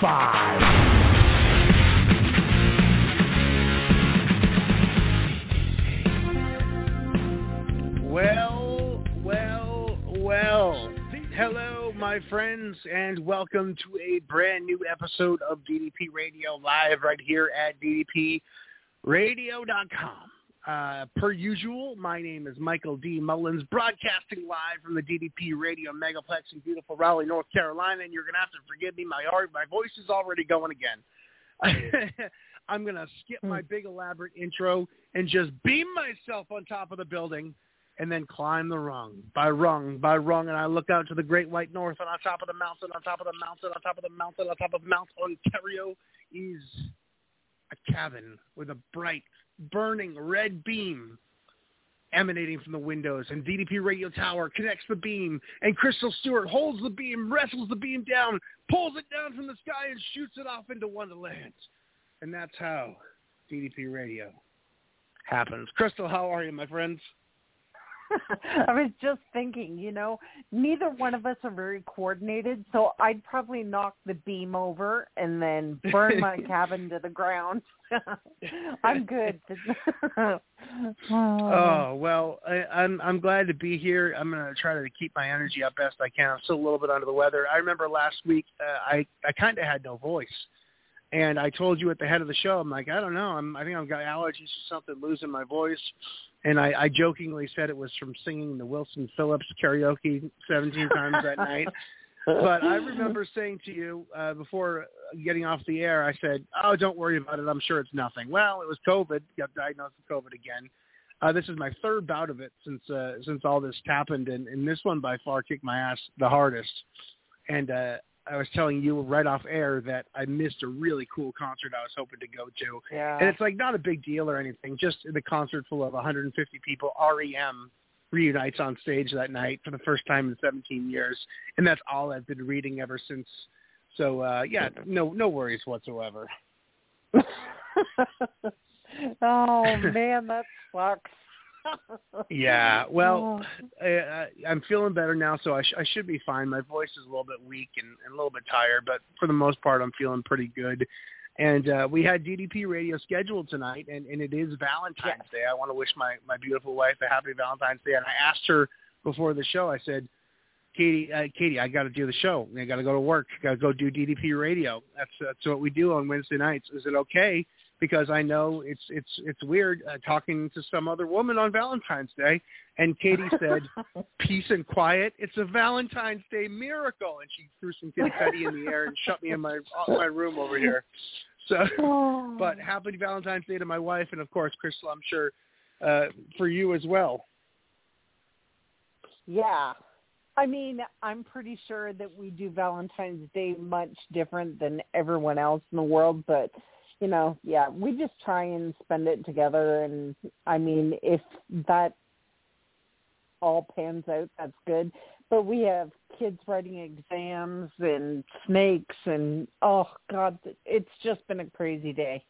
Five. Well, well, well. Hello, my friends, and welcome to a brand new episode of DDP Radio live right here at DDPRadio.com. Uh, per usual, my name is Michael D. Mullins, broadcasting live from the DDP Radio Megaplex in beautiful Raleigh, North Carolina, and you're going to have to forgive me. My, my voice is already going again. I'm going to skip my big elaborate intro and just beam myself on top of the building and then climb the rung by rung by rung, and I look out to the great white north, and on top of the mountain, on top of the mountain, on top of the mountain, on top of Mount Ontario is a cabin with a bright, burning red beam emanating from the windows, and DDP Radio Tower connects the beam, and Crystal Stewart holds the beam, wrestles the beam down, pulls it down from the sky, and shoots it off into Wonderland. And that's how DDP Radio happens. Crystal, how are you, my friends? I was just thinking, you know, neither one of us are very coordinated, so I'd probably knock the beam over and then burn my cabin to the ground. I'm good. Oh well, I, I'm I'm glad to be here. I'm gonna try to keep my energy up best I can. I'm still a little bit under the weather. I remember last week uh, I I kind of had no voice, and I told you at the head of the show I'm like I don't know I'm I think I've got allergies or something, losing my voice, and I, I jokingly said it was from singing the Wilson Phillips karaoke 17 times that night. But I remember saying to you uh, before getting off the air, I said, "Oh, don't worry about it. I'm sure it's nothing." Well, it was COVID. Got diagnosed with COVID again. Uh, this is my third bout of it since uh, since all this happened, and, and this one by far kicked my ass the hardest. And uh, I was telling you right off air that I missed a really cool concert I was hoping to go to, yeah. and it's like not a big deal or anything. Just the concert full of 150 people. REM reunites on stage that night for the first time in 17 years, and that's all I've been reading ever since. So uh, yeah, no no worries whatsoever. oh man, that sucks. Yeah, well, Oh. I, I'm feeling better now, so I, sh- I should be fine. My voice is a little bit weak and, and a little bit tired, but for the most part, I'm feeling pretty good. And uh, we had DDP radio scheduled tonight, and, and it is Valentine's Day. I want to wish my, my beautiful wife a happy Valentine's Day. And I asked her before the show, I said, Katie, uh, Katie, I got to do the show. I got to go to work. Got to go do DDP radio. That's that's what we do on Wednesday nights. Is it okay? Because I know it's it's it's weird uh, talking to some other woman on Valentine's Day. And Katie said, "Peace and quiet. It's a Valentine's Day miracle." And she threw some confetti in the air and shut me in my my room over here. So, but happy Valentine's Day to my wife, and of course, Crystal. I'm sure uh, for you as well. Yeah. I mean, I'm pretty sure that we do Valentine's Day much different than everyone else in the world, but you know, yeah, we just try and spend it together and I mean, if that all pans out, that's good. But we have kids writing exams and snakes and oh god, it's just been a crazy day.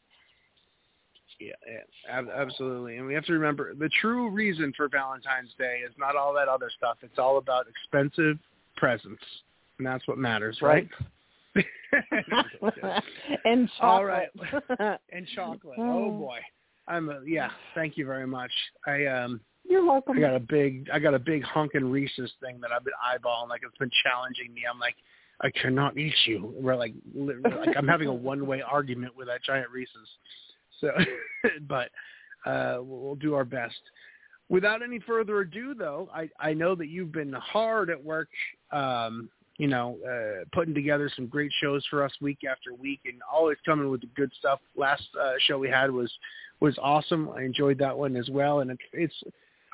Yeah, yeah, absolutely. And we have to remember the true reason for Valentine's Day is not all that other stuff. It's all about expensive presents, and that's what matters, right? and chocolate. All right. and chocolate. Oh boy, I'm a, yeah. Thank you very much. I um You're welcome. I got a big, I got a big hunkin' Reese's thing that I've been eyeballing. Like it's been challenging me. I'm like, I cannot eat you. We're like, like I'm having a one-way argument with that giant Reese's. So, but uh, we'll do our best. Without any further ado, though, I, I know that you've been hard at work, um, you know, uh, putting together some great shows for us week after week, and always coming with the good stuff. Last uh, show we had was was awesome. I enjoyed that one as well, and it, it's.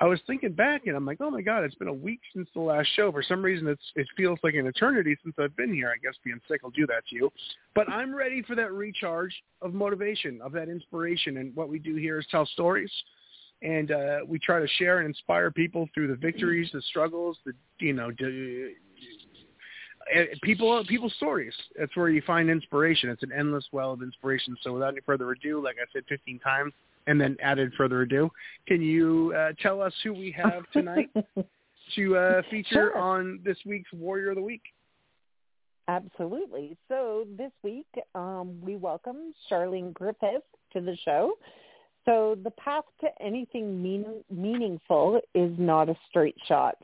I was thinking back, and I'm like, oh my god, it's been a week since the last show. For some reason, it's it feels like an eternity since I've been here. I guess being sick will do that to you, but I'm ready for that recharge of motivation, of that inspiration, and what we do here is tell stories and uh, we try to share and inspire people through the victories, the struggles, the you know, people people's stories. That's where you find inspiration. It's an endless well of inspiration. So without any further ado, like I said 15 times, and then added further ado, can you uh, tell us who we have tonight to uh, feature Sure. on this week's Warrior of the Week? Absolutely. So this week, um, we welcome Charleen Griffith to the show. So the path to anything mean, meaningful is not a straight shot.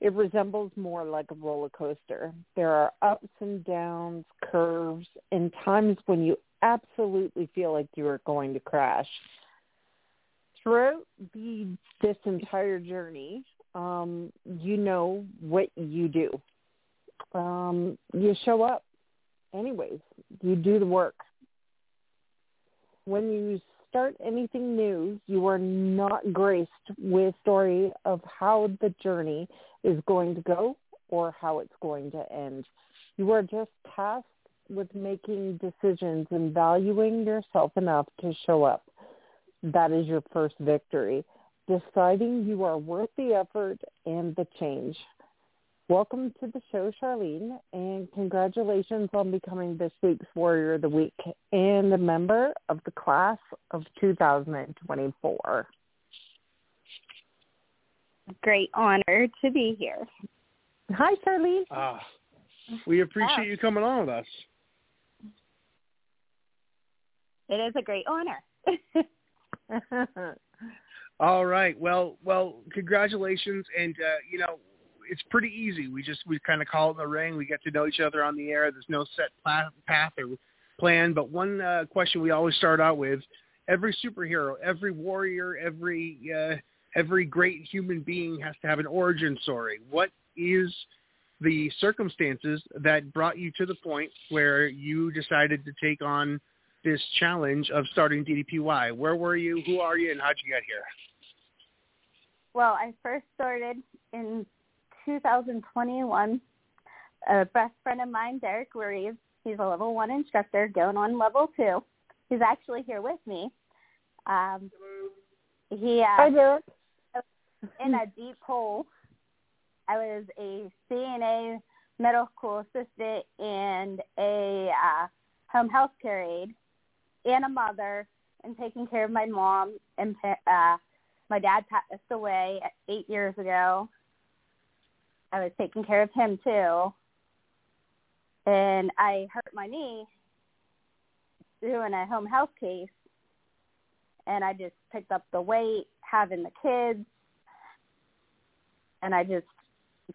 It resembles more like a roller coaster. There are ups and downs, curves, and times when you absolutely feel like you are going to crash. Throughout the, this entire journey, um, you know what you do um, you show up anyways. You do the work. When you start anything new, you are not graced with story of how the journey is going to go or how it's going to end. You are just tasked with making decisions and valuing yourself enough to show up. That is your first victory. Deciding you are worth the effort and the change. Welcome to the show, Charleen, and congratulations on becoming this week's Warrior of the Week and a member of the class of 2024. Great honor to be here. Hi, Charleen. Ah, we appreciate you coming on with us. It is a great honor. All right. Well, well, congratulations, and uh, you know, it's pretty easy. We just we kind of call it in the ring. We get to know each other on the air. There's no set pla- path or plan. But one uh, question we always start out with: every superhero, every warrior, every uh, every great human being has to have an origin story. What is the circumstances that brought you to the point where you decided to take on this challenge of starting DDPY? Where were you? Who are you? And how'd you get here? well, I first started in 2021. A best friend of mine, Derek Reeves, he's a level one instructor going on level two. He's actually here with me. Um, he Hi, uh, Derek. In a deep hole. I was a CNA medical assistant and a uh, home health care aide and a mother and taking care of my mom and uh, my dad passed away eight years ago. I was taking care of him too. And I hurt my knee doing a home health case. And I just picked up the weight, having the kids. And I just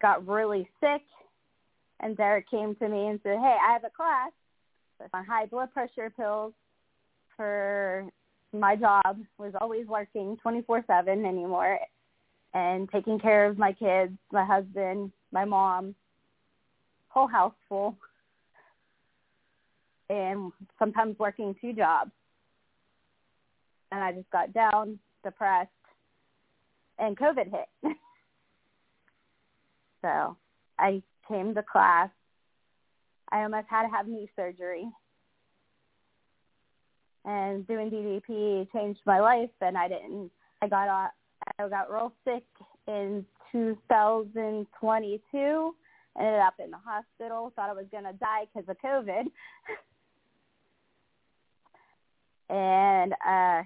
got really sick. And Derek came to me and said, hey, I have a class on high blood pressure pills for my job was always working 24/7 anymore and taking care of my kids, my husband, my mom, whole house full. And sometimes working two jobs. And I just got down, depressed, and COVID hit. so I came to class. I almost had to have knee surgery and doing DDP changed my life. And I didn't. I got on. I got real sick in 2022. Ended up in the hospital. Thought I was gonna die because of COVID. and uh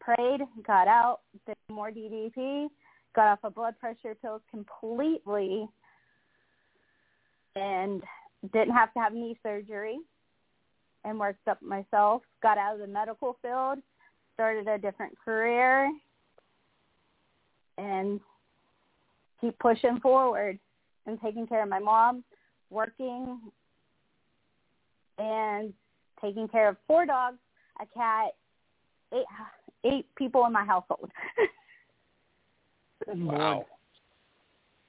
prayed, got out, did more DDP, got off of blood pressure pills completely, and didn't have to have knee surgery and worked up myself, got out of the medical field, started a different career, and keep pushing forward and taking care of my mom, working, and taking care of four dogs, a cat, eight eight people in my household. wow.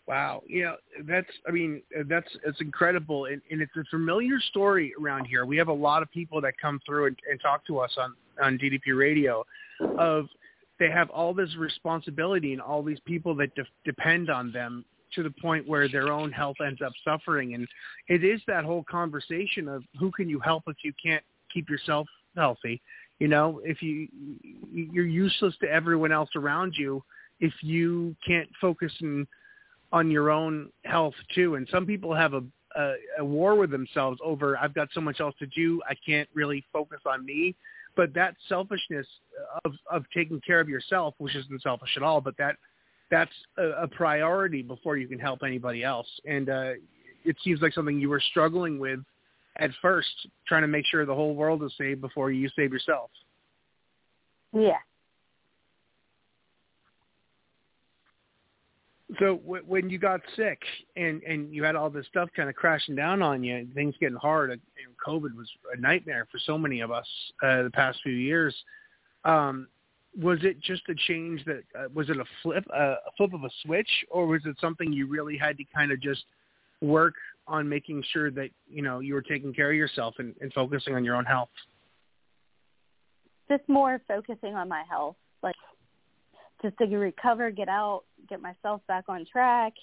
Wow, you know that's I mean that's it's incredible, and, and it's a familiar story around here. We have a lot of people that come through and, and talk to us on on DDP Radio, of they have all this responsibility and all these people that de- depend on them to the point where their own health ends up suffering, and it is that whole conversation of who can you help if you can't keep yourself healthy. You know, if you you're useless to everyone else around you if you can't focus and on your own health too. And some people have a, a, a war with themselves over I've got so much else to do, I can't really focus on me. But that selfishness of of taking care of yourself, which isn't selfish at all, but that that's a, a priority before you can help anybody else. And uh, it seems like something you were struggling with at first, trying to make sure the whole world is saved before you save yourself. Yeah. So w- when you got sick and and you had all this stuff kind of crashing down on you, and things getting hard, and COVID was a nightmare for so many of us uh, the past few years. Um, was it just a change that uh, was it a flip uh, a flip of a switch, or was it something you really had to kind of just work on making sure that you know you were taking care of yourself and, and focusing on your own health? Just more focusing on my health, like just to recover, get out, get myself back on track,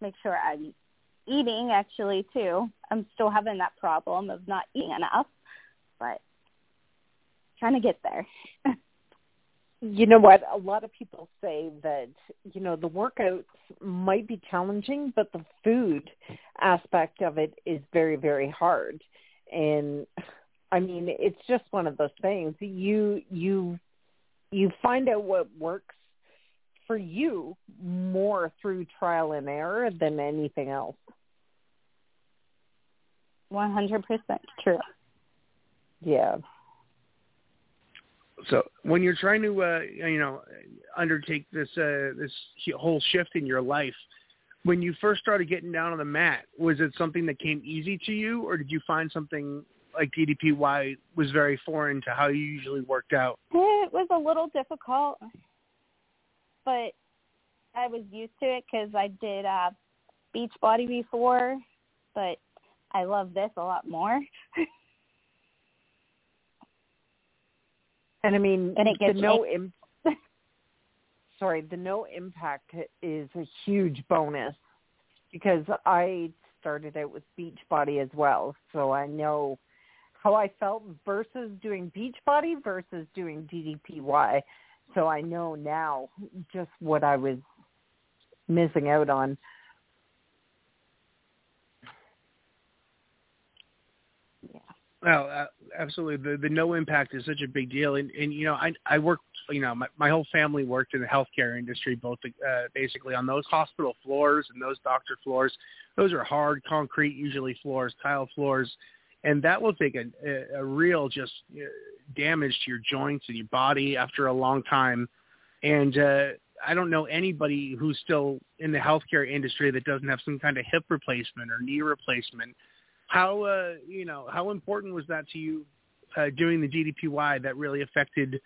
make sure I'm eating actually too. I'm still having that problem of not eating enough, but trying to get there. you know what? A lot of people say that, you know, the workouts might be challenging, but the food aspect of it is very, very hard. And I mean, it's just one of those things. You you you find out what works for you more through trial and error than anything else. 100% true. Yeah. So when you're trying to, uh, you know, undertake this uh, this whole shift in your life, when you first started getting down on the mat, was it something that came easy to you, or did you find something like DDPY was very foreign to how you usually worked out? It was a little difficult, but I was used to it because I did uh, Beachbody before, but I love this a lot more. and I mean, and it gets the no Im- sorry, the no impact is a huge bonus because I started out with beach body as well, so I know how I felt versus doing Beachbody versus doing DDPY. So I know now just what I was missing out on. Well, uh, absolutely. The the no impact is such a big deal, and and you know I I worked you know my my whole family worked in the healthcare industry, both uh, basically on those hospital floors and those doctor floors. Those are hard concrete, usually floors, tile floors and that will take a, a, real just uh, damage to your joints and your body after a long time. And uh, I don't know anybody who's still in the healthcare industry that doesn't have some kind of hip replacement or knee replacement. How uh, you know how important was that to you uh, doing the DDPY that really affected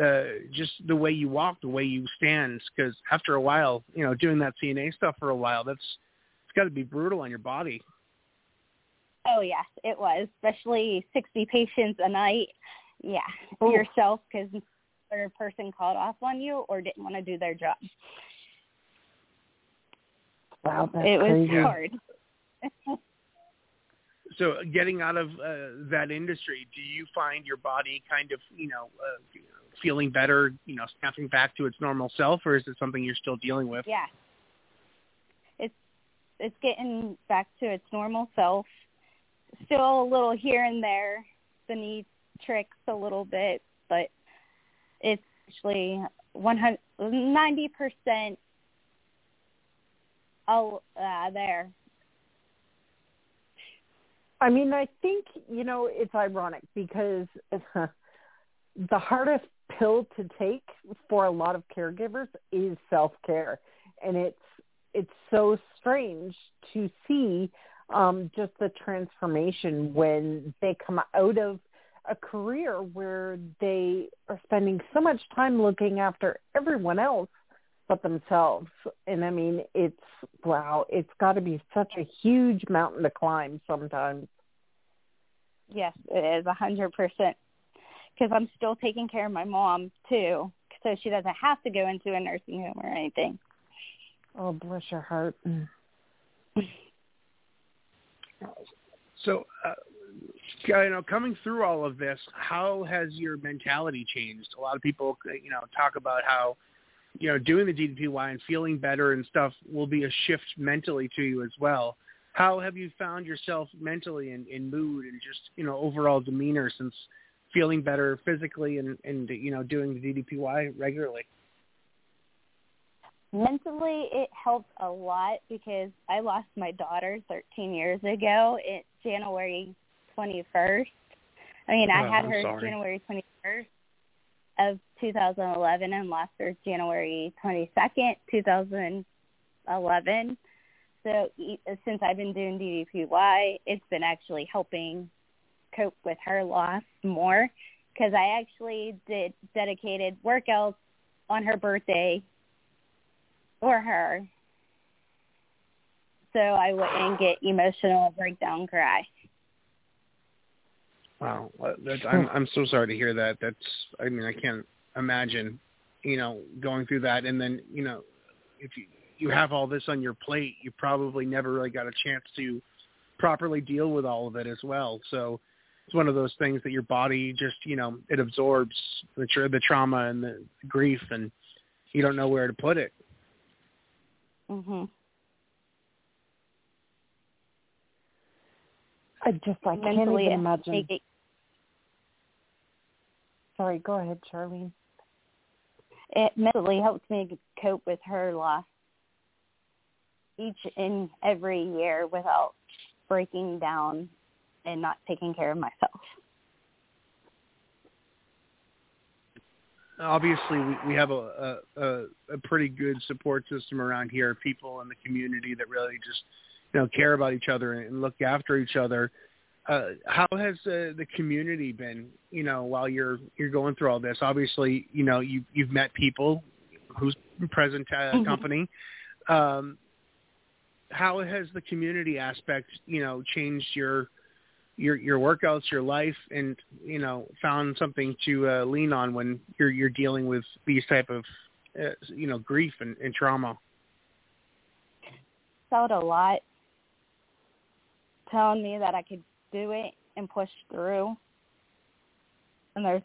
uh, just the way you walk, the way you stand? Because after a while, you know, doing that CNA stuff for a while, that's it's got to be brutal on your body. Oh yes, it was, especially 60 patients a night. Yeah, oh. yourself because a person called off on you or didn't want to do their job. Wow, that's it was crazy. hard. so, getting out of uh, that industry, do you find your body kind of, you know, uh, feeling better, you know, snapping back to its normal self, or is it something you're still dealing with? Yeah, it's it's getting back to its normal self still a little here and there. The knee tricks a little bit, but it's actually 90 percent oh uh, there. I mean, I think you know it's ironic because the hardest pill to take for a lot of caregivers is self-care. And it's it's so strange to see um, just the transformation when they come out of a career where they are spending so much time looking after everyone else but themselves. And I mean, it's wow, it's got to be such a huge mountain to climb sometimes. Yes, it is a hundred percent. Because I'm still taking care of my mom too, so she doesn't have to go into a nursing home or anything. Oh, bless your heart. So, uh, you know, coming through all of this, how has your mentality changed? A lot of people, you know, talk about how, you know, doing the DDPY and feeling better and stuff will be a shift mentally to you as well. How have you found yourself mentally in, in mood and just, you know, overall demeanor since feeling better physically and, and you know, doing the DDPY regularly? Mentally it helped a lot because I lost my daughter 13 years ago in January 21st. I mean, I had I'm her sorry. January 21st of 2011 and lost her January 22nd, 2011. So e- since I've been doing DDPY, it's been actually helping cope with her loss more because I actually did dedicated workouts on her birthday for her so I wouldn't get emotional or break down cry. Wow, I'm I'm so sorry to hear that. That's I mean I can't imagine, you know, going through that and then you know, if you you have all this on your plate, you probably never really got a chance to properly deal with all of it as well. So it's one of those things that your body just you know it absorbs the tra- the trauma and the grief and you don't know where to put it. Mhm. I just I can't even imagine. it- Sorry, go ahead, Charleen. it mentally helps me cope with her loss each and every year without breaking down and not taking care of myself. Obviously we, we have a, a, a, pretty good support system around here, people in the community that really just, you know, care about each other and look after each other. Uh, how has uh, the community been, you know, while you're you're going through all this? Obviously, you know, you you've met people who's present uh, Mhm. company. Um, how has the community aspect, you know, changed your your your workouts, your life, and you know found something to uh, lean on when you're you're dealing with these type of uh, you know grief and, and trauma. Felt a lot telling me that I could do it and push through. And there's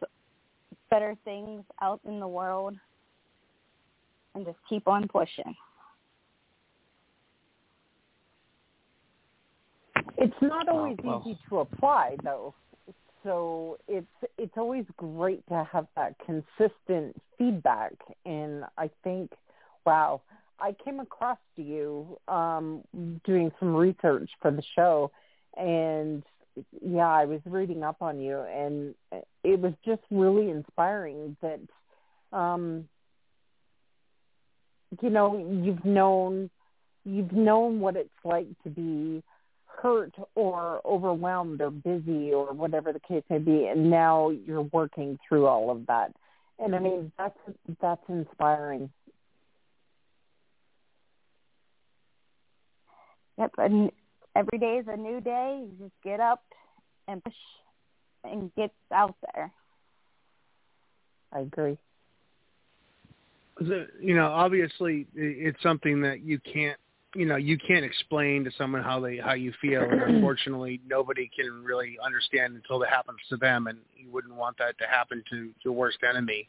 better things out in the world and just keep on pushing. It's not Oh, always well. easy to apply though. So it's it's always great to have that consistent feedback and I think wow, I came across to you um doing some research for the show and yeah, I was reading up on you and it was just really inspiring that um you know, you've known you've known what it's like to be hurt or overwhelmed or busy or whatever the case may be and now you're working through all of that and i mean that's that's inspiring Yep, and every day is a new day. You just get up and push and get out there. i agree You know, obviously it's something that you can't you know you can't explain to someone how they how you feel, and unfortunately nobody can really understand until it happens to them, and you wouldn't want that to happen to your worst enemy.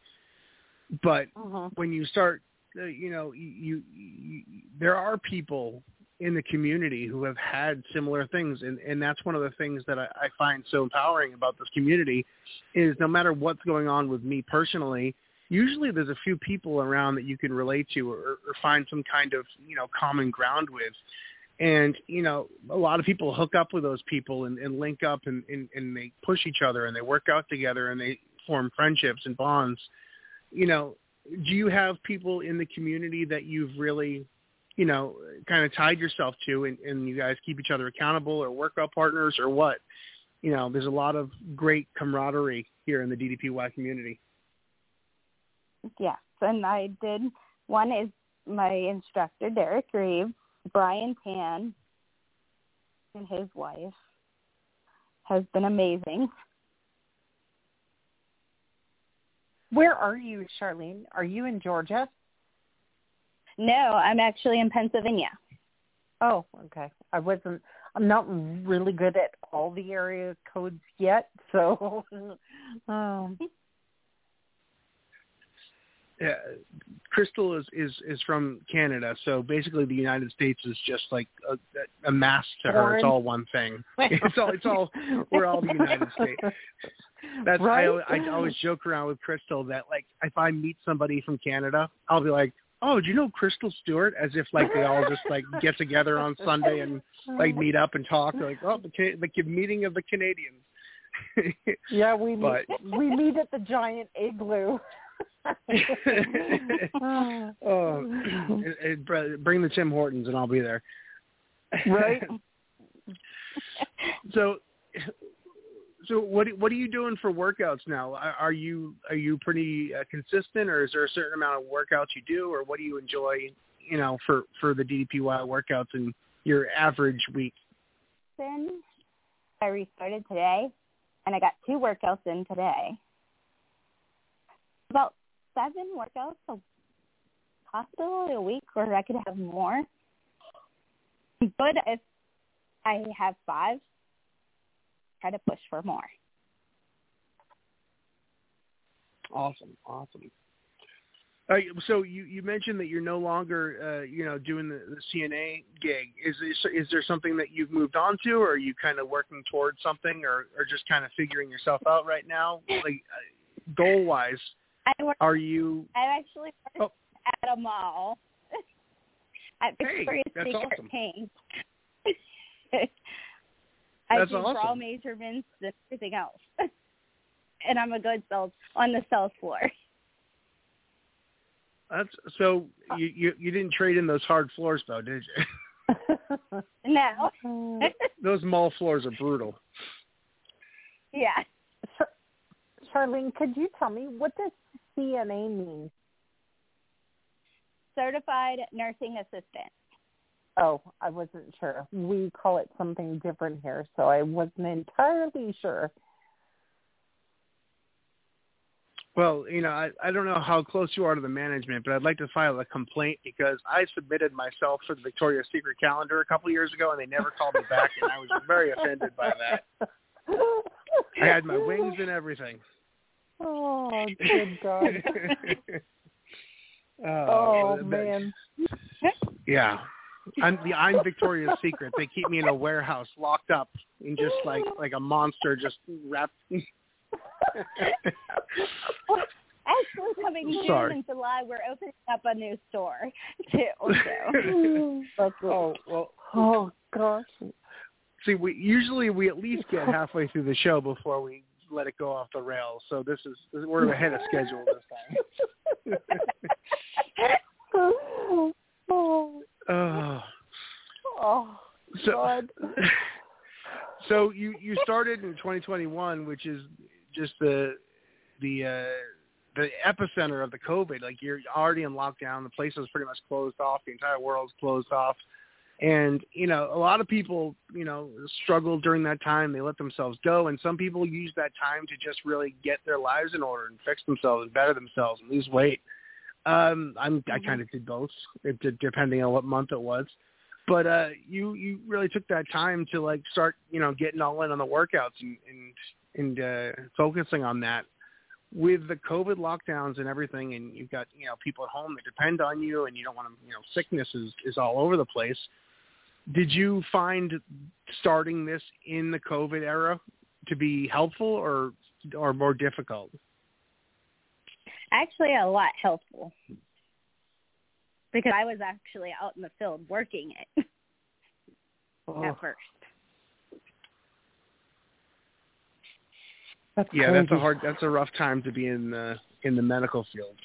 But Mm-hmm. when you start, uh, you know, you, you, you there are people in the community who have had similar things, and and that's one of the things that I, I find so empowering about this community is no matter what's going on with me personally, usually there's a few people around that you can relate to or, or find some kind of you know common ground with. And you know, a lot of people hook up with those people and, and link up and, and, and they push each other and they work out together and they form friendships and bonds you know, do you have people in the community that you've really, you know, kind of tied yourself to, and, and you guys keep each other accountable, or workout partners, or what? You know, there's a lot of great camaraderie here in the DDPY community. Yes, and I did. One is my instructor, Derek Reeves, Brian Tan, and his wife has been amazing. Where are you, Charleen? Are you in Georgia? No, I'm actually in Pennsylvania. Oh, okay. I wasn't. I'm not really good at all the area codes yet, so. um. Yeah, Crystal is, is is from Canada, so basically the United States is just like a, a mass to her. It's all one thing. It's all it's all we're all the United States. That's Right? I, I always joke around with Crystal that like if I meet somebody from Canada, I'll be like, "Oh, do you know Crystal Stewart?" As if like they all just like get together on Sunday and like meet up and talk. They're like, "Oh, the Ca- the meeting of the Canadians." Yeah, we meet, But- we meet at the giant igloo. Oh, it- it- bring the Tim Hortons and I'll be there. Right. so, so what what are you doing for workouts now? Are are you are you pretty uh, consistent, or is there a certain amount of workouts you do, or what do you enjoy? You know, for for the DDPY workouts in your average week. Then I restarted today, and I got two workouts in today. Seven workouts a possibly a week, or I could have more. But if I have five, try to push for more. Awesome, awesome. Uh, so you, you mentioned that you're no longer uh, you know doing the, the CNA gig. Is this, is there something that you've moved on to, or are you kind of working towards something, or, or just kind of figuring yourself out right now? Like goal wise, I work. are you? I actually work Oh. at a mall at Hey, Victoria's that's Secret awesome. Paint. I That's do bra awesome. measurements and everything else, and I'm a good sales on the sales floor. That's so you, you you didn't trade in those hard floors though, did you? No, uh-huh. those mall floors are brutal. yeah, Char- Charleen, could you tell me what does CNA mean? certified nursing assistant. Oh, I wasn't sure. We call it something different here, so I wasn't entirely sure. Well, you know, I, I don't know how close you are to the management, but I'd like to file a complaint because I submitted myself for the Victoria's Secret calendar a couple of years ago, and they never called me back, and I was very offended by that. I had my wings and everything. Oh, good God. oh, Oh, that- man. Yeah. I'm the I'm Victoria's Secret. They keep me in a warehouse locked up and just like like a monster just wrapped Actually, coming June Sorry. and July, we're opening up a new store too. So. Oh, well Oh, gosh. see we usually we at least get halfway through the show before we let it go off the rails. So this is we're ahead of schedule this time. oh, oh. oh, So God. so you you started in 2021, which is just the the uh, the epicenter of the COVID. Like you're already in lockdown. The place was pretty much closed off. The entire world's closed off. And you know, a lot of people, you know, struggle during that time. They let themselves go, and some people use that time to just really get their lives in order and fix themselves and better themselves and lose weight. Um, I'm I kind of did both, did- depending on what month it was but uh you you really took that time to like start you know getting all in on the workouts and and and uh focusing on that with the covid lockdowns and everything and you've got you know people at home that depend on you and you don't want to you know sickness is is all over the place did you find starting this in the covid era to be helpful or or more difficult? Actually, a lot helpful. Because I was actually out in the field working it Oh, at first. that's yeah that's a hard that's a rough time to be in the in the medical field,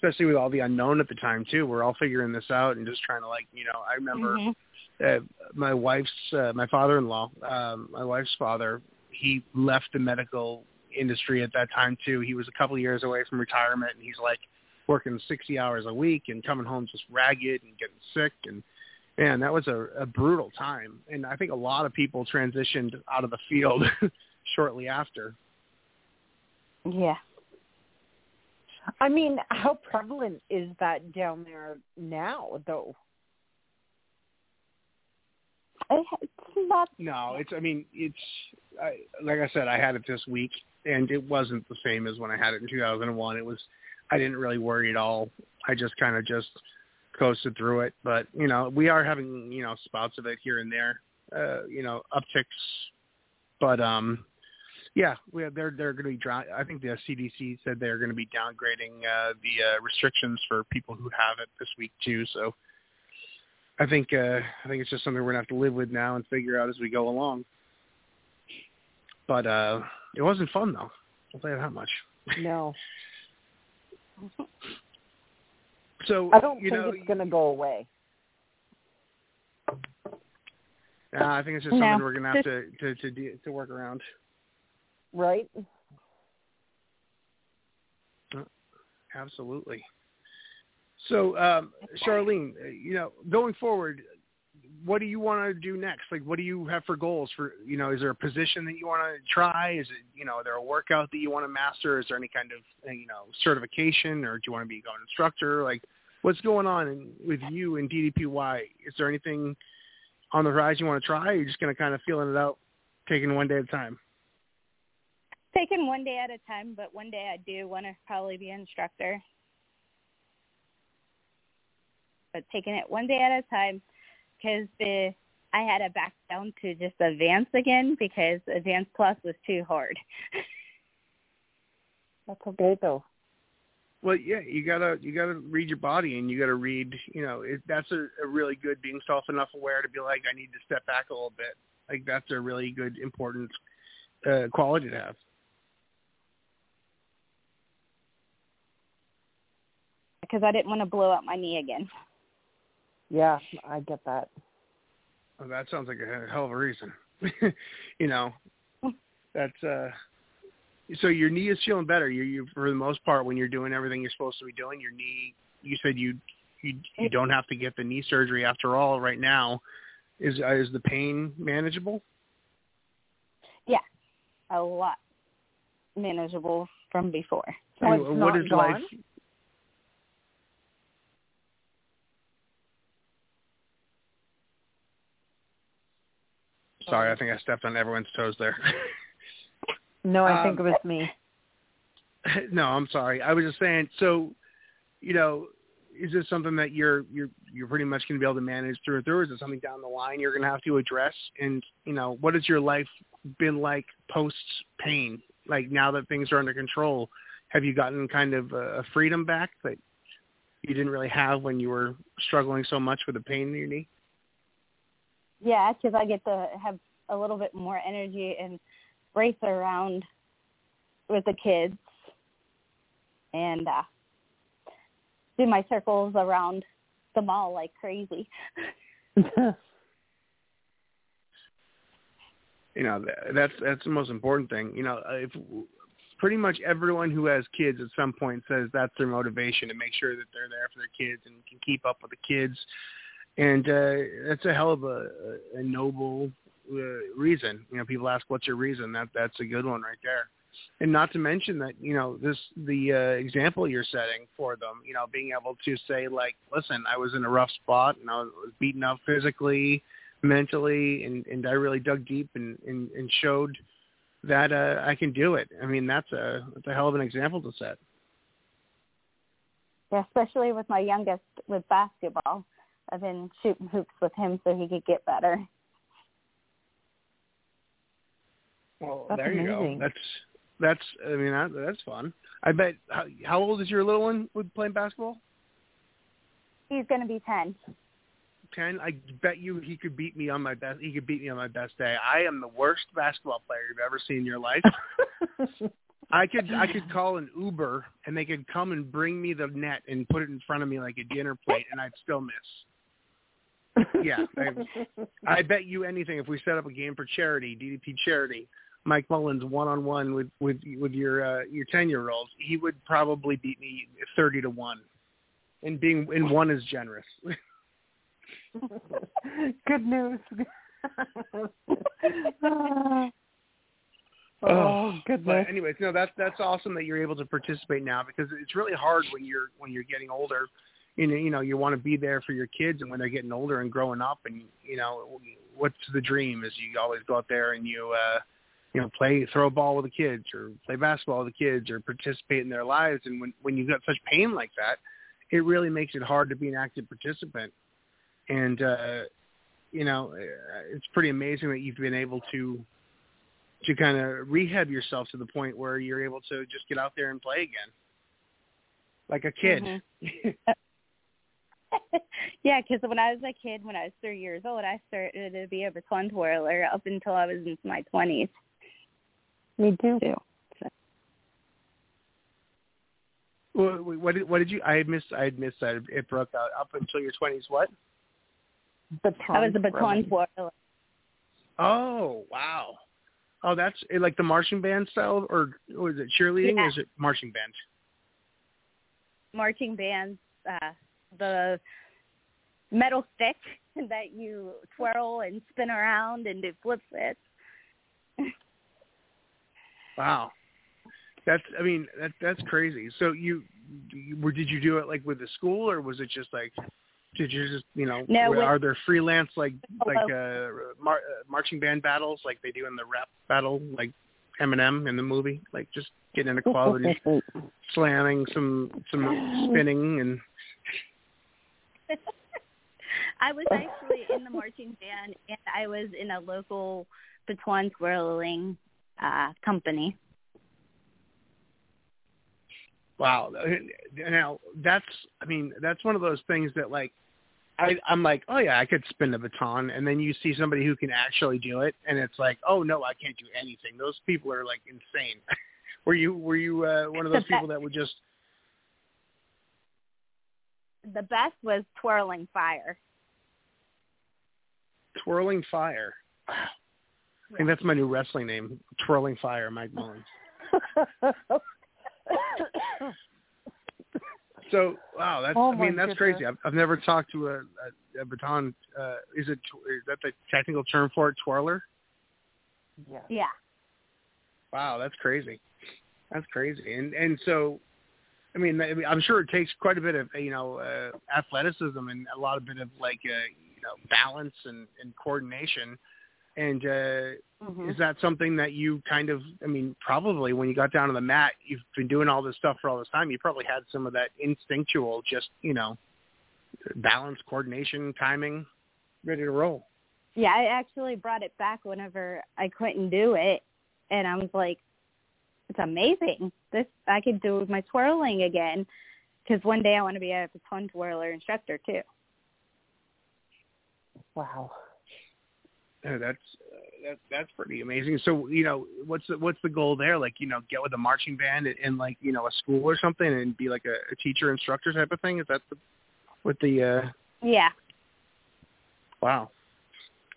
especially with all the unknown at the time too. We're all figuring this out and just trying to like, you know, I remember Mhm. uh, my wife's uh, my father-in-law, um, my wife's father, he left the medical industry at that time too. He was a couple of years away from retirement, and he's like working 60 hours a week and coming home just ragged and getting sick and man, that was a, a brutal time. And I think a lot of people transitioned out of the field shortly after. Yeah. I mean, how prevalent is that down there now, though? It- It's not. No, it's. I mean, it's. I, like I said, I had it this week, and it wasn't the same as when I had it in 2001. It was. I didn't really worry at all. I just kind of just coasted through it. But you know, we are having you know spouts of it here and there. Uh, you know, upticks. But um, yeah, we have, they're they're going to be. Dry, I think the CDC said they're going to be downgrading uh, the uh, restrictions for people who have it this week too. So. I think uh, I think it's just something we're gonna have to live with now and figure out as we go along. But uh, it wasn't fun though. I'll tell you that much. No, So I don't you think know, it's going to go away. uh, I think it's just No. something we're gonna have to to to, de- to work around. Right? Absolutely. So, um, Charleen, you know, going forward, what do you want to do next? Like, what do you have for goals? For you know, is there a position that you want to try? Is it you know, is there a workout that you want to master? Is there any kind of uh, you know certification, or do you want to be an instructor? Like, what's going on in, with you and DDPY? Is there anything on the horizon you want to try? Are you just going to kind of feeling it out, taking one day at a time? Taking one day at a time, but one day I do want to probably be an instructor. But taking it one day at a time because the I had to back down to just advance again because advance plus was too hard. That's okay, though. Well, yeah, you gotta you gotta read your body, and you gotta read. You know, it, that's a, a really good being self enough aware to be like, I need to step back a little bit. Like that's a really good important uh, quality to have. Because I didn't want to blow up my knee again. Yeah, I get that. Well, that sounds like a hell of a reason. you know, that's uh. So your knee is feeling better. You, you for the most part, when you're doing everything you're supposed to be doing, your knee. You said you you you don't have to get the knee surgery after all. Right now, is uh, is the pain manageable? Yeah, a lot manageable from before. So And it's what not is life? Sorry, I think I stepped on everyone's toes there. No, I think it Um, was me. no, I'm sorry. I was just saying. So, you know, is this something that you're you're you're pretty much going to be able to manage through and through? Or is it something down the line you're going to have to address? And you know, what has your life been like post pain? Like now that things are under control, have you gotten kind of a freedom back that you didn't really have when you were struggling so much with the pain in your knee? Yeah, because I get to have a little bit more energy and race around with the kids and uh do my circles around the mall like crazy. you know th- that's that's the most important thing you know uh, if pretty much everyone who has kids at some point says that's their motivation to make sure that they're there for their kids and can keep up with the kids and uh that's a hell of a, a noble uh, reason. You know people ask what's your reason? That that's a good one right there. And not to mention that you know this the uh, example you're setting for them you know being able to say like listen i was in a rough spot and i was beaten up physically mentally and and i really dug deep and and, and showed that uh i can do it. I mean that's a that's a hell of an example to set. Yeah, especially with my youngest with basketball. I've been shooting hoops with him so he could get better. well That's there you go. that's that's i mean that, that's fun. I bet how, how old is your little one with playing basketball? He's going to be 10. ten? I bet you he could beat me on my best he could beat me on my best day. I am the worst basketball player you've ever seen in your life. I could I could call an Uber and they could come and bring me the net and put it in front of me like a dinner plate and I'd still miss. Yeah, I, I bet you anything if we set up a game for charity, DDP charity, Mike Mullins one on one with with with your uh, your ten year old, he would probably beat me thirty to one. And being and one is generous. Good news. Oh, oh goodness. But anyways, no, that's that's awesome that you're able to participate now because it's really hard when you're when you're getting older. You know, you know, you want to be there for your kids, and when they're getting older and growing up, and you know, what's the dream? Is you always go out there and you, uh, you know, play throw a ball with the kids, or play basketball with the kids, or participate in their lives. And when when you've got such pain like that, it really makes it hard to be an active participant. And uh, you know, it's pretty amazing that you've been able to to kind of rehab yourself to the point where you're able to just get out there and play again, like a kid. Mm-hmm. yeah, because when I was a kid, when I was three years old, I started to be a baton twirler up until I was in my twenties. Me too. too. What, what did what did you? I had missed. I had missed that. It broke out up until your twenties. What? Baton I was a baton twirler. Oh wow! Oh, that's eh, like the marching band style, or, or is it cheerleading, Yeah. or is it marching band? marching bands, uh, the metal stick that you twirl and spin around and do flips flips. Wow, that's. I mean, that that's crazy. So you, you were did you do it like with the school, or was it just like? Did you just you know? No, are there freelance like like uh, mar- uh, marching band battles like they do in the rap battle, like Eminem in the movie, like just getting into quality, slamming some some spinning and I was actually in the marching band and I was in a local baton twirling uh company. Wow. Now that's I mean that's one of those things that like I I'm like oh yeah I could spin the baton and then you see somebody who can actually do it and it's like oh no I can't do anything. Those people are like insane. were you were you uh, one of those people that would just The best was twirling fire. twirling fire? Wow. I think that's my new wrestling name, Twirling Fire, Mike Mullins. So wow, that's Oh, I my mean that's goodness. crazy. I've, I've never talked to a, a, a baton. Uh, is it tw- is that the technical term for it? Twirler. yeah. Yeah. Wow, that's crazy. That's crazy. And and so, I mean, I'm sure it takes quite a bit of you know uh, athleticism and a lot of bit of like uh, you know balance and, and coordination. And uh, Mhm. is that something that you kind of? I mean, probably when you got down on the mat, you've been doing all this stuff for all this time. You probably had some of that instinctual, just you know, balance, coordination, timing, ready to roll. Yeah, I actually brought it back whenever I couldn't do it and I was like it's amazing. This I could do my twirling again because one day I want to be a baton twirler instructor too. Wow. Uh, that's uh, that, that's pretty amazing. So you know, what's the what's the goal there? Like you know, get with a marching band in, in like you know a school or something, and be like a, a teacher instructor type of thing. Is that the with the uh, Yeah. wow?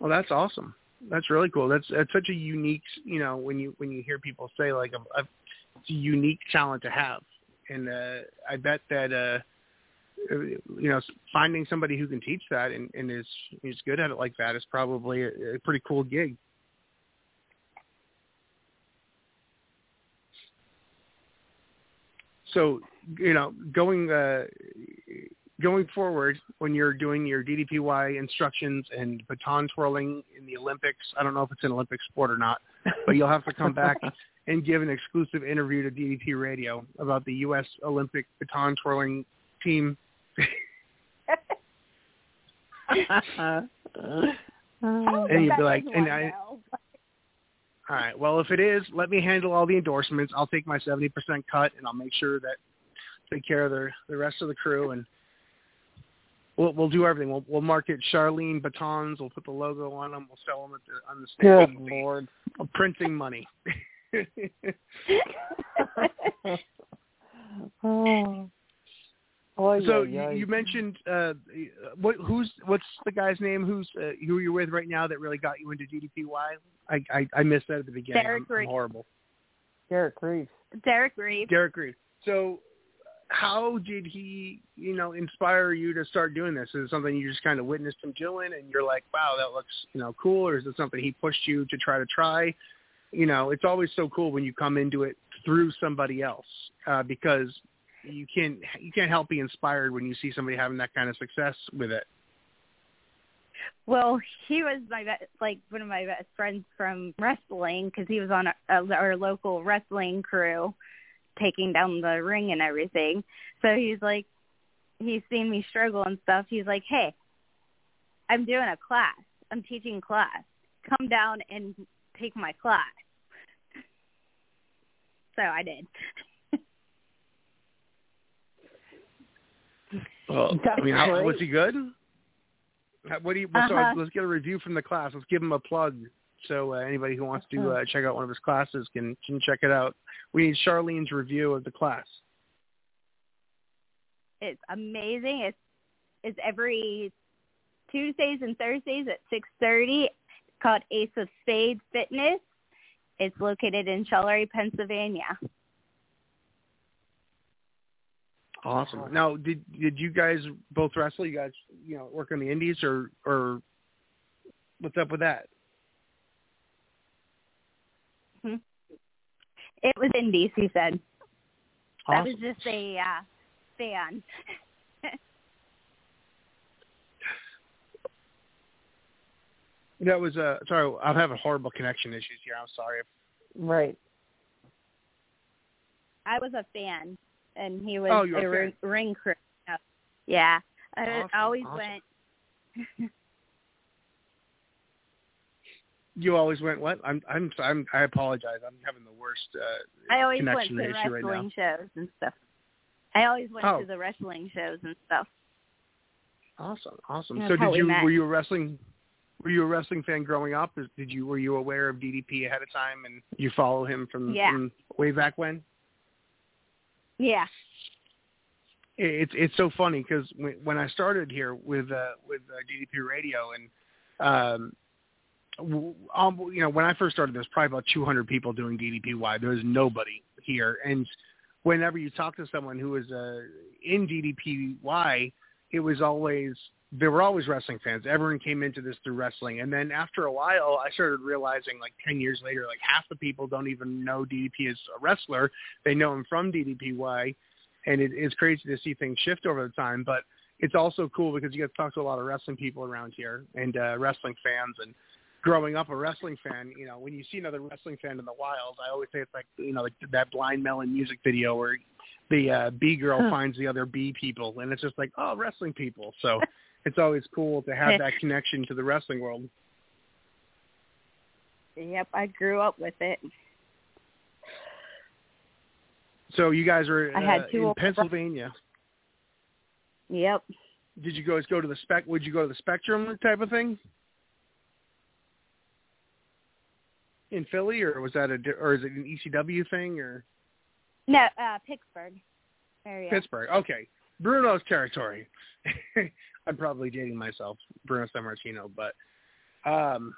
Well, that's awesome. That's really cool. That's that's such a unique you know when you when you hear people say like a, a it's a unique talent to have, and uh, I bet that. uh you know, finding somebody who can teach that and, and is is good at it like that is probably a, a pretty cool gig. So, you know, going uh, going forward when you're doing your DDPY instructions and baton twirling in the Olympics, I don't know if it's an Olympic sport or not, but you'll have to come back and give an exclusive interview to DDP Radio about the U.S. Olympic baton twirling team. And you'd be like, and I, now. all right, well, if it is, let me handle all the endorsements. I'll take my 70% cut, and I'll make sure that take care of the the rest of the crew, and we'll we'll do everything. We'll we'll market Charleen batons. We'll put the logo on them. We'll sell them at the on the Good stage. We'll lord. printing money. oh. Oy, so oy, you, you mentioned uh, what? Who's what's the guy's name? Who's uh, who you're with right now that really got you into DDPY? I I, I missed that at the beginning. Derek I'm, I'm horrible. Derek Reeves. Derek Reeves. Derek Reeves. So how did he, you know, inspire you to start doing this? Is it something you just kind of witnessed him doing and you're like, wow, that looks, you know, cool? Or is it something he pushed you to try to try? You know, it's always so cool when you come into it through somebody else uh, because you can't you can't help be inspired when you see somebody having that kind of success with it. Well, he was my best, like one of my best friends from wrestling because he was on our, our local wrestling crew, taking down the ring and everything. So he's like, he's seen me struggle and stuff. He's like, "Hey, I'm doing a class. I'm teaching class. Come down and take my class." So I did. Well, I mean, how, was he good? How- What do you? So Uh-huh. let's get a review from the class. Let's give him a plug. So uh, anybody who wants to uh, check out one of his classes can can check it out. We need Charleen's review of the class. It's amazing. It's it's every Tuesdays and Thursdays at six thirty. It's called Ace of Spades Fitness. It's located in Tulare, Pennsylvania. Awesome. Now, did did you guys both wrestle? You guys, you know, work on the indies, or or what's up with that? It was Indies, he said. That was just a uh, fan. That was uh sorry, I'm having horrible connection issues here. I'm sorry. Right. I was a fan, and he was Oh, a a ring, ring crew. Yeah, I, Awesome, I always awesome. went. You always went what? I'm I'm I'm I apologize. I'm having the worst uh I always went to issue right now. wrestling shows and stuff. I always went Oh. to the wrestling shows and stuff. Awesome, awesome. That's so did you met. were you a wrestling were you a wrestling fan growing up? Did you were you aware of DDP ahead of time and you follow him from, Yeah. from way back when? Yeah. It's it's so funny because when I started here with uh, with uh, DDP Radio and um, um, you know when I first started, there was probably about 200 people doing DDPY. There was nobody here, and whenever you talk to someone who was uh, in DDPY, it was always there were always wrestling fans. Everyone came into this through wrestling, and then after a while, I started realizing, like 10 years later, like half the people don't even know DDP as a wrestler. They know him from DDPY, and it, it's crazy to see things shift over the time. But it's also cool because you get to talk to a lot of wrestling people around here and uh, wrestling fans. And growing up a wrestling fan, you know, when you see another wrestling fan in the wild, I always say it's like you know, like that Blind Melon music video where the uh, bee girl finds the other bee people, and it's just like oh, wrestling people. So it's always cool to have that connection to the wrestling world. Yep, I grew up with it. So you guys are I had uh, two in Pennsylvania. Yep. Did you guys go to the spec? Would you go to the Spectrum type of thing in Philly, or was that a or is it an ECW thing or No, uh, Pittsburgh area. Pittsburgh? Okay, Bruno's territory. I'm probably dating myself, Bruno Sammartino, but um,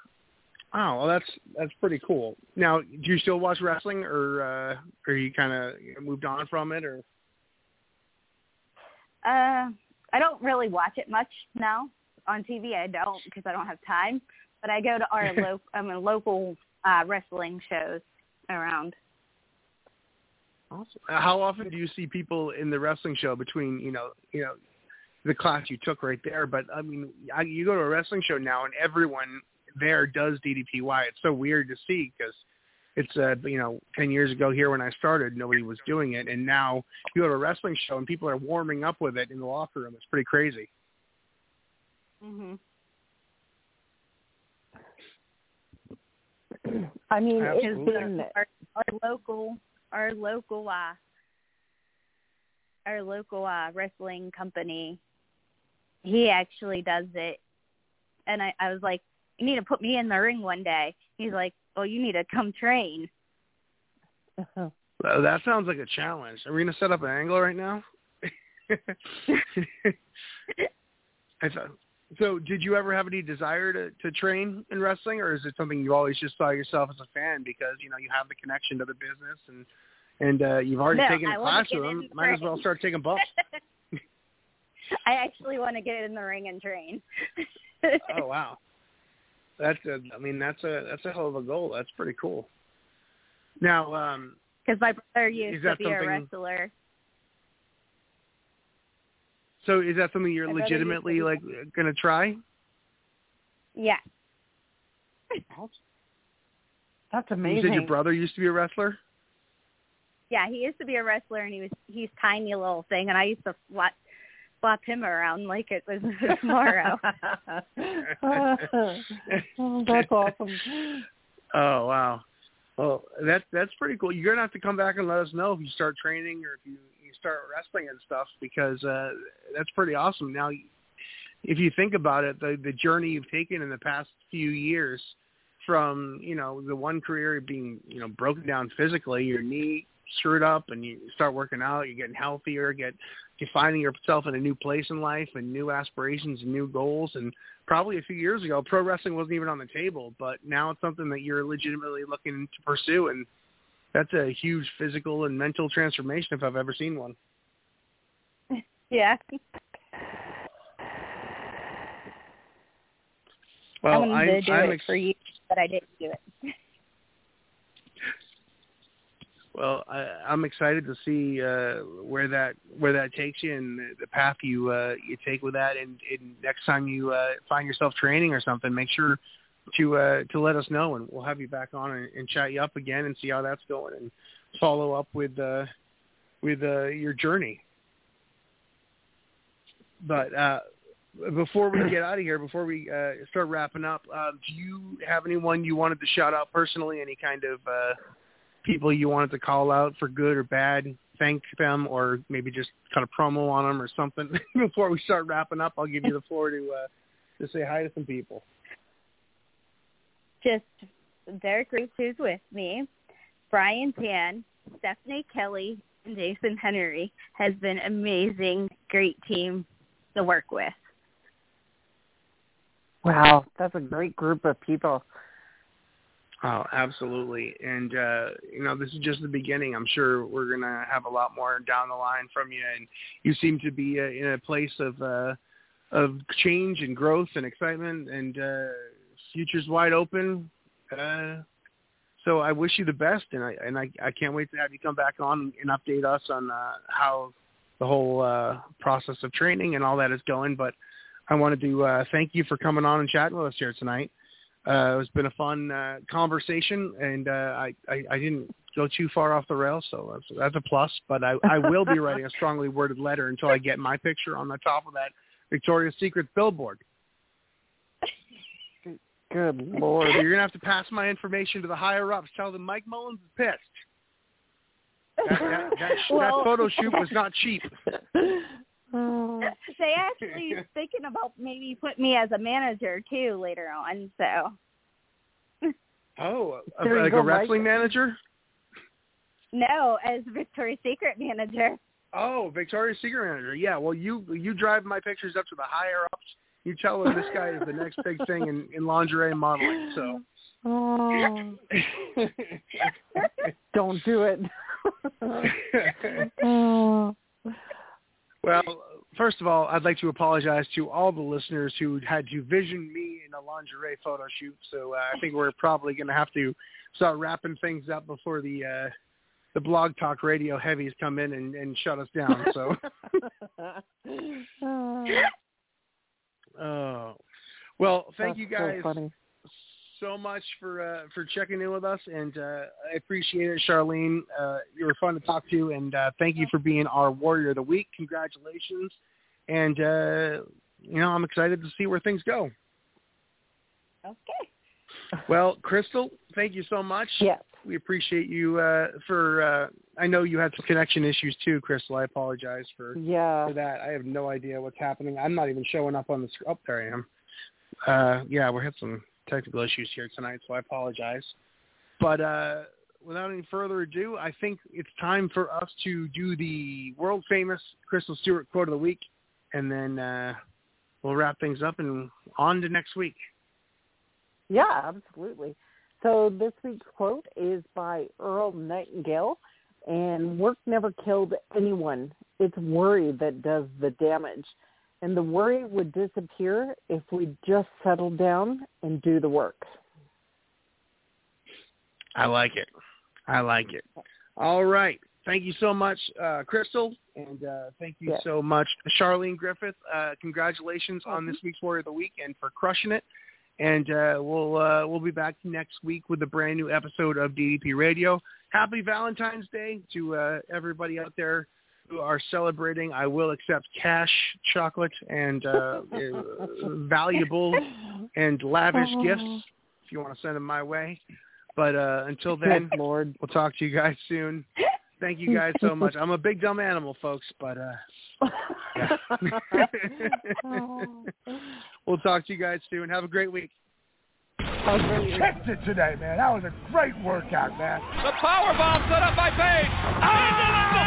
oh, well, that's that's pretty cool. Now, do you still watch wrestling, or uh, or you kind of moved on from it, or Uh, I don't really watch it much now on TV. I don't because I don't have time. But I go to our lo- I mean local uh, wrestling shows around. Awesome. Uh, How often do you see people in the wrestling show between you know you know the class you took right there? But I mean, I, you go to a wrestling show now, and everyone there does DDPY. It's so weird to see because it's uh you know ten years ago here when I started, nobody was doing it, and now you go to a wrestling show and people are warming up with it in the locker room. It's pretty crazy. Mhm. I mean, it's Absolutely. been Our, our local, our local, uh, our local uh, wrestling company. He actually does it, and I, I was like, "You need to put me in the ring one day." He's like, "Well, you need to come train." Uh, that sounds like a challenge. Are we gonna set up an angle right now? I thought. So, did you ever have any desire to to train in wrestling, or is it something you always just saw yourself as a fan because you know you have the connection to the business and and uh, you've already No, taken a class with them? Might as well start taking bumps. I actually want to get in the ring and train. oh wow, that's a. I mean, that's a that's a hell of a goal. That's pretty cool. Now, um, Because my brother used to be a wrestler. So is that something you're My brother used to legitimately like gonna try? Yeah. That's You amazing. said your brother used to be a wrestler. Yeah, he used to be a wrestler, and he was he's tiny little thing, and I used to flop, flop him around like it was tomorrow. oh, that's awesome. Oh wow. Well, that's that's pretty cool. You're gonna have to come back and let us know if you start training or if you you start wrestling and stuff because uh that's pretty awesome. Now, if you think about it, the the journey you've taken in the past few years from you know the one career being you know broken down physically, your knee screwed up, and you start working out, you're getting healthier, get you're finding yourself in a new place in life and new aspirations and new goals and probably a few years ago pro wrestling wasn't even on the table but now it's something that you're legitimately looking to pursue and that's a huge physical and mental transformation if i've ever seen one yeah. well I wanted to do I'm it ex- for you, but I didn't do it. well I, i'm excited to see uh where that where that takes you and the, the path you uh you take with that and, and next time you uh find yourself training or something make sure to uh to let us know and we'll have you back on and, and chat you up again and see how that's going and follow up with uh with uh your journey but uh before we get out of here before we uh start wrapping up uh, do you have anyone you wanted to shout out personally any kind of uh people you wanted to call out for good or bad, thank them, or maybe just cut a promo on them or something before we start wrapping up. I'll give you the floor to uh, to say hi to some people. Just Derek Reeves, who's with me, Brian Tan, Stephanie Kelly, and Jason Henry has been amazing, great team to work with. Wow, that's a great group of people. Oh, absolutely. And uh, you know, this is just the beginning. I'm sure we're gonna have a lot more down the line from you. And you seem to be uh, in a place of uh, of change and growth and excitement, and uh, future's wide open. Uh, so I wish you the best, and I and I, I can't wait to have you come back on and update us on uh, how the whole uh, process of training and all that is going. But I wanted to uh, thank you for coming on and chatting with us here tonight. Uh, it's been a fun uh, conversation, and uh, I, I I didn't go too far off the rails, so that's that's a plus. But I I will be writing a strongly worded letter until I get my picture on the top of that Victoria's Secret billboard. Good So lord. you're gonna have to pass my information to the higher ups. Tell them Mike Mullins is pissed. That that, that, Well- that photo shoot was not cheap. Oh. They actually thinking about maybe put me as a manager too later on. So Oh, a- There like a wrestling Mike. manager? no, as Victoria's Secret manager. Oh, Victoria's Secret manager. Yeah. Well, you you drive my pictures up to the higher ups. You tell them this guy is the next big thing in, in lingerie modeling. So. Oh, don't do it. oh. well, first of all, I'd like to apologize to all the listeners who had to vision me in a lingerie photo shoot. So uh, I think we're probably going to have to start wrapping things up before the uh, the blog talk radio heavies come in and, and shut us down. So. Oh, well, thank that's you so guys funny. so much for uh, for checking in with us, and uh, I appreciate it, Charleen. Uh, you were fun to talk to, and uh, thank you for being our Warrior of the Week. Congratulations, and uh, you know I'm excited to see where things go. Okay. Well, Crystal, thank you so much. Yes. We appreciate you uh, for. I know you had some connection issues too, Crystal. I apologize for Yeah. for that. I have no idea what's happening. I'm not even showing up on the screen. Oh, there I am. Uh, yeah, we're having some technical issues here tonight, so I apologize. But uh, without any further ado, I think it's time for us to do the world famous Crystal Stewart quote of the week, and then uh, we'll wrap things up and on to next week. Yeah, absolutely. So this week's quote is by Earl Nightingale, and work never killed anyone. It's worry that does the damage. And the worry would disappear if we just settle down and do the work. I like it. I like it. All right. Thank you so much, uh, Crystal, and uh, thank you Yes. so much, Charleen Griffith. Uh, congratulations on this week's Warrior of the Week and for crushing it. And uh, we'll uh, we'll be back next week with a brand new episode of DDP Radio. Happy Valentine's Day to uh, everybody out there who are celebrating. I will accept cash, chocolate, and uh, valuable and lavish gifts if you want to send them my way. But uh, until then, Lord. we'll talk to you guys soon. Thank you guys so much. I'm a big dumb animal, folks, but uh, yeah. we'll talk to you guys soon. Have a great week. Kicked it today, man. That was a great workout, man. The power bomb set up by Page. Into the diamond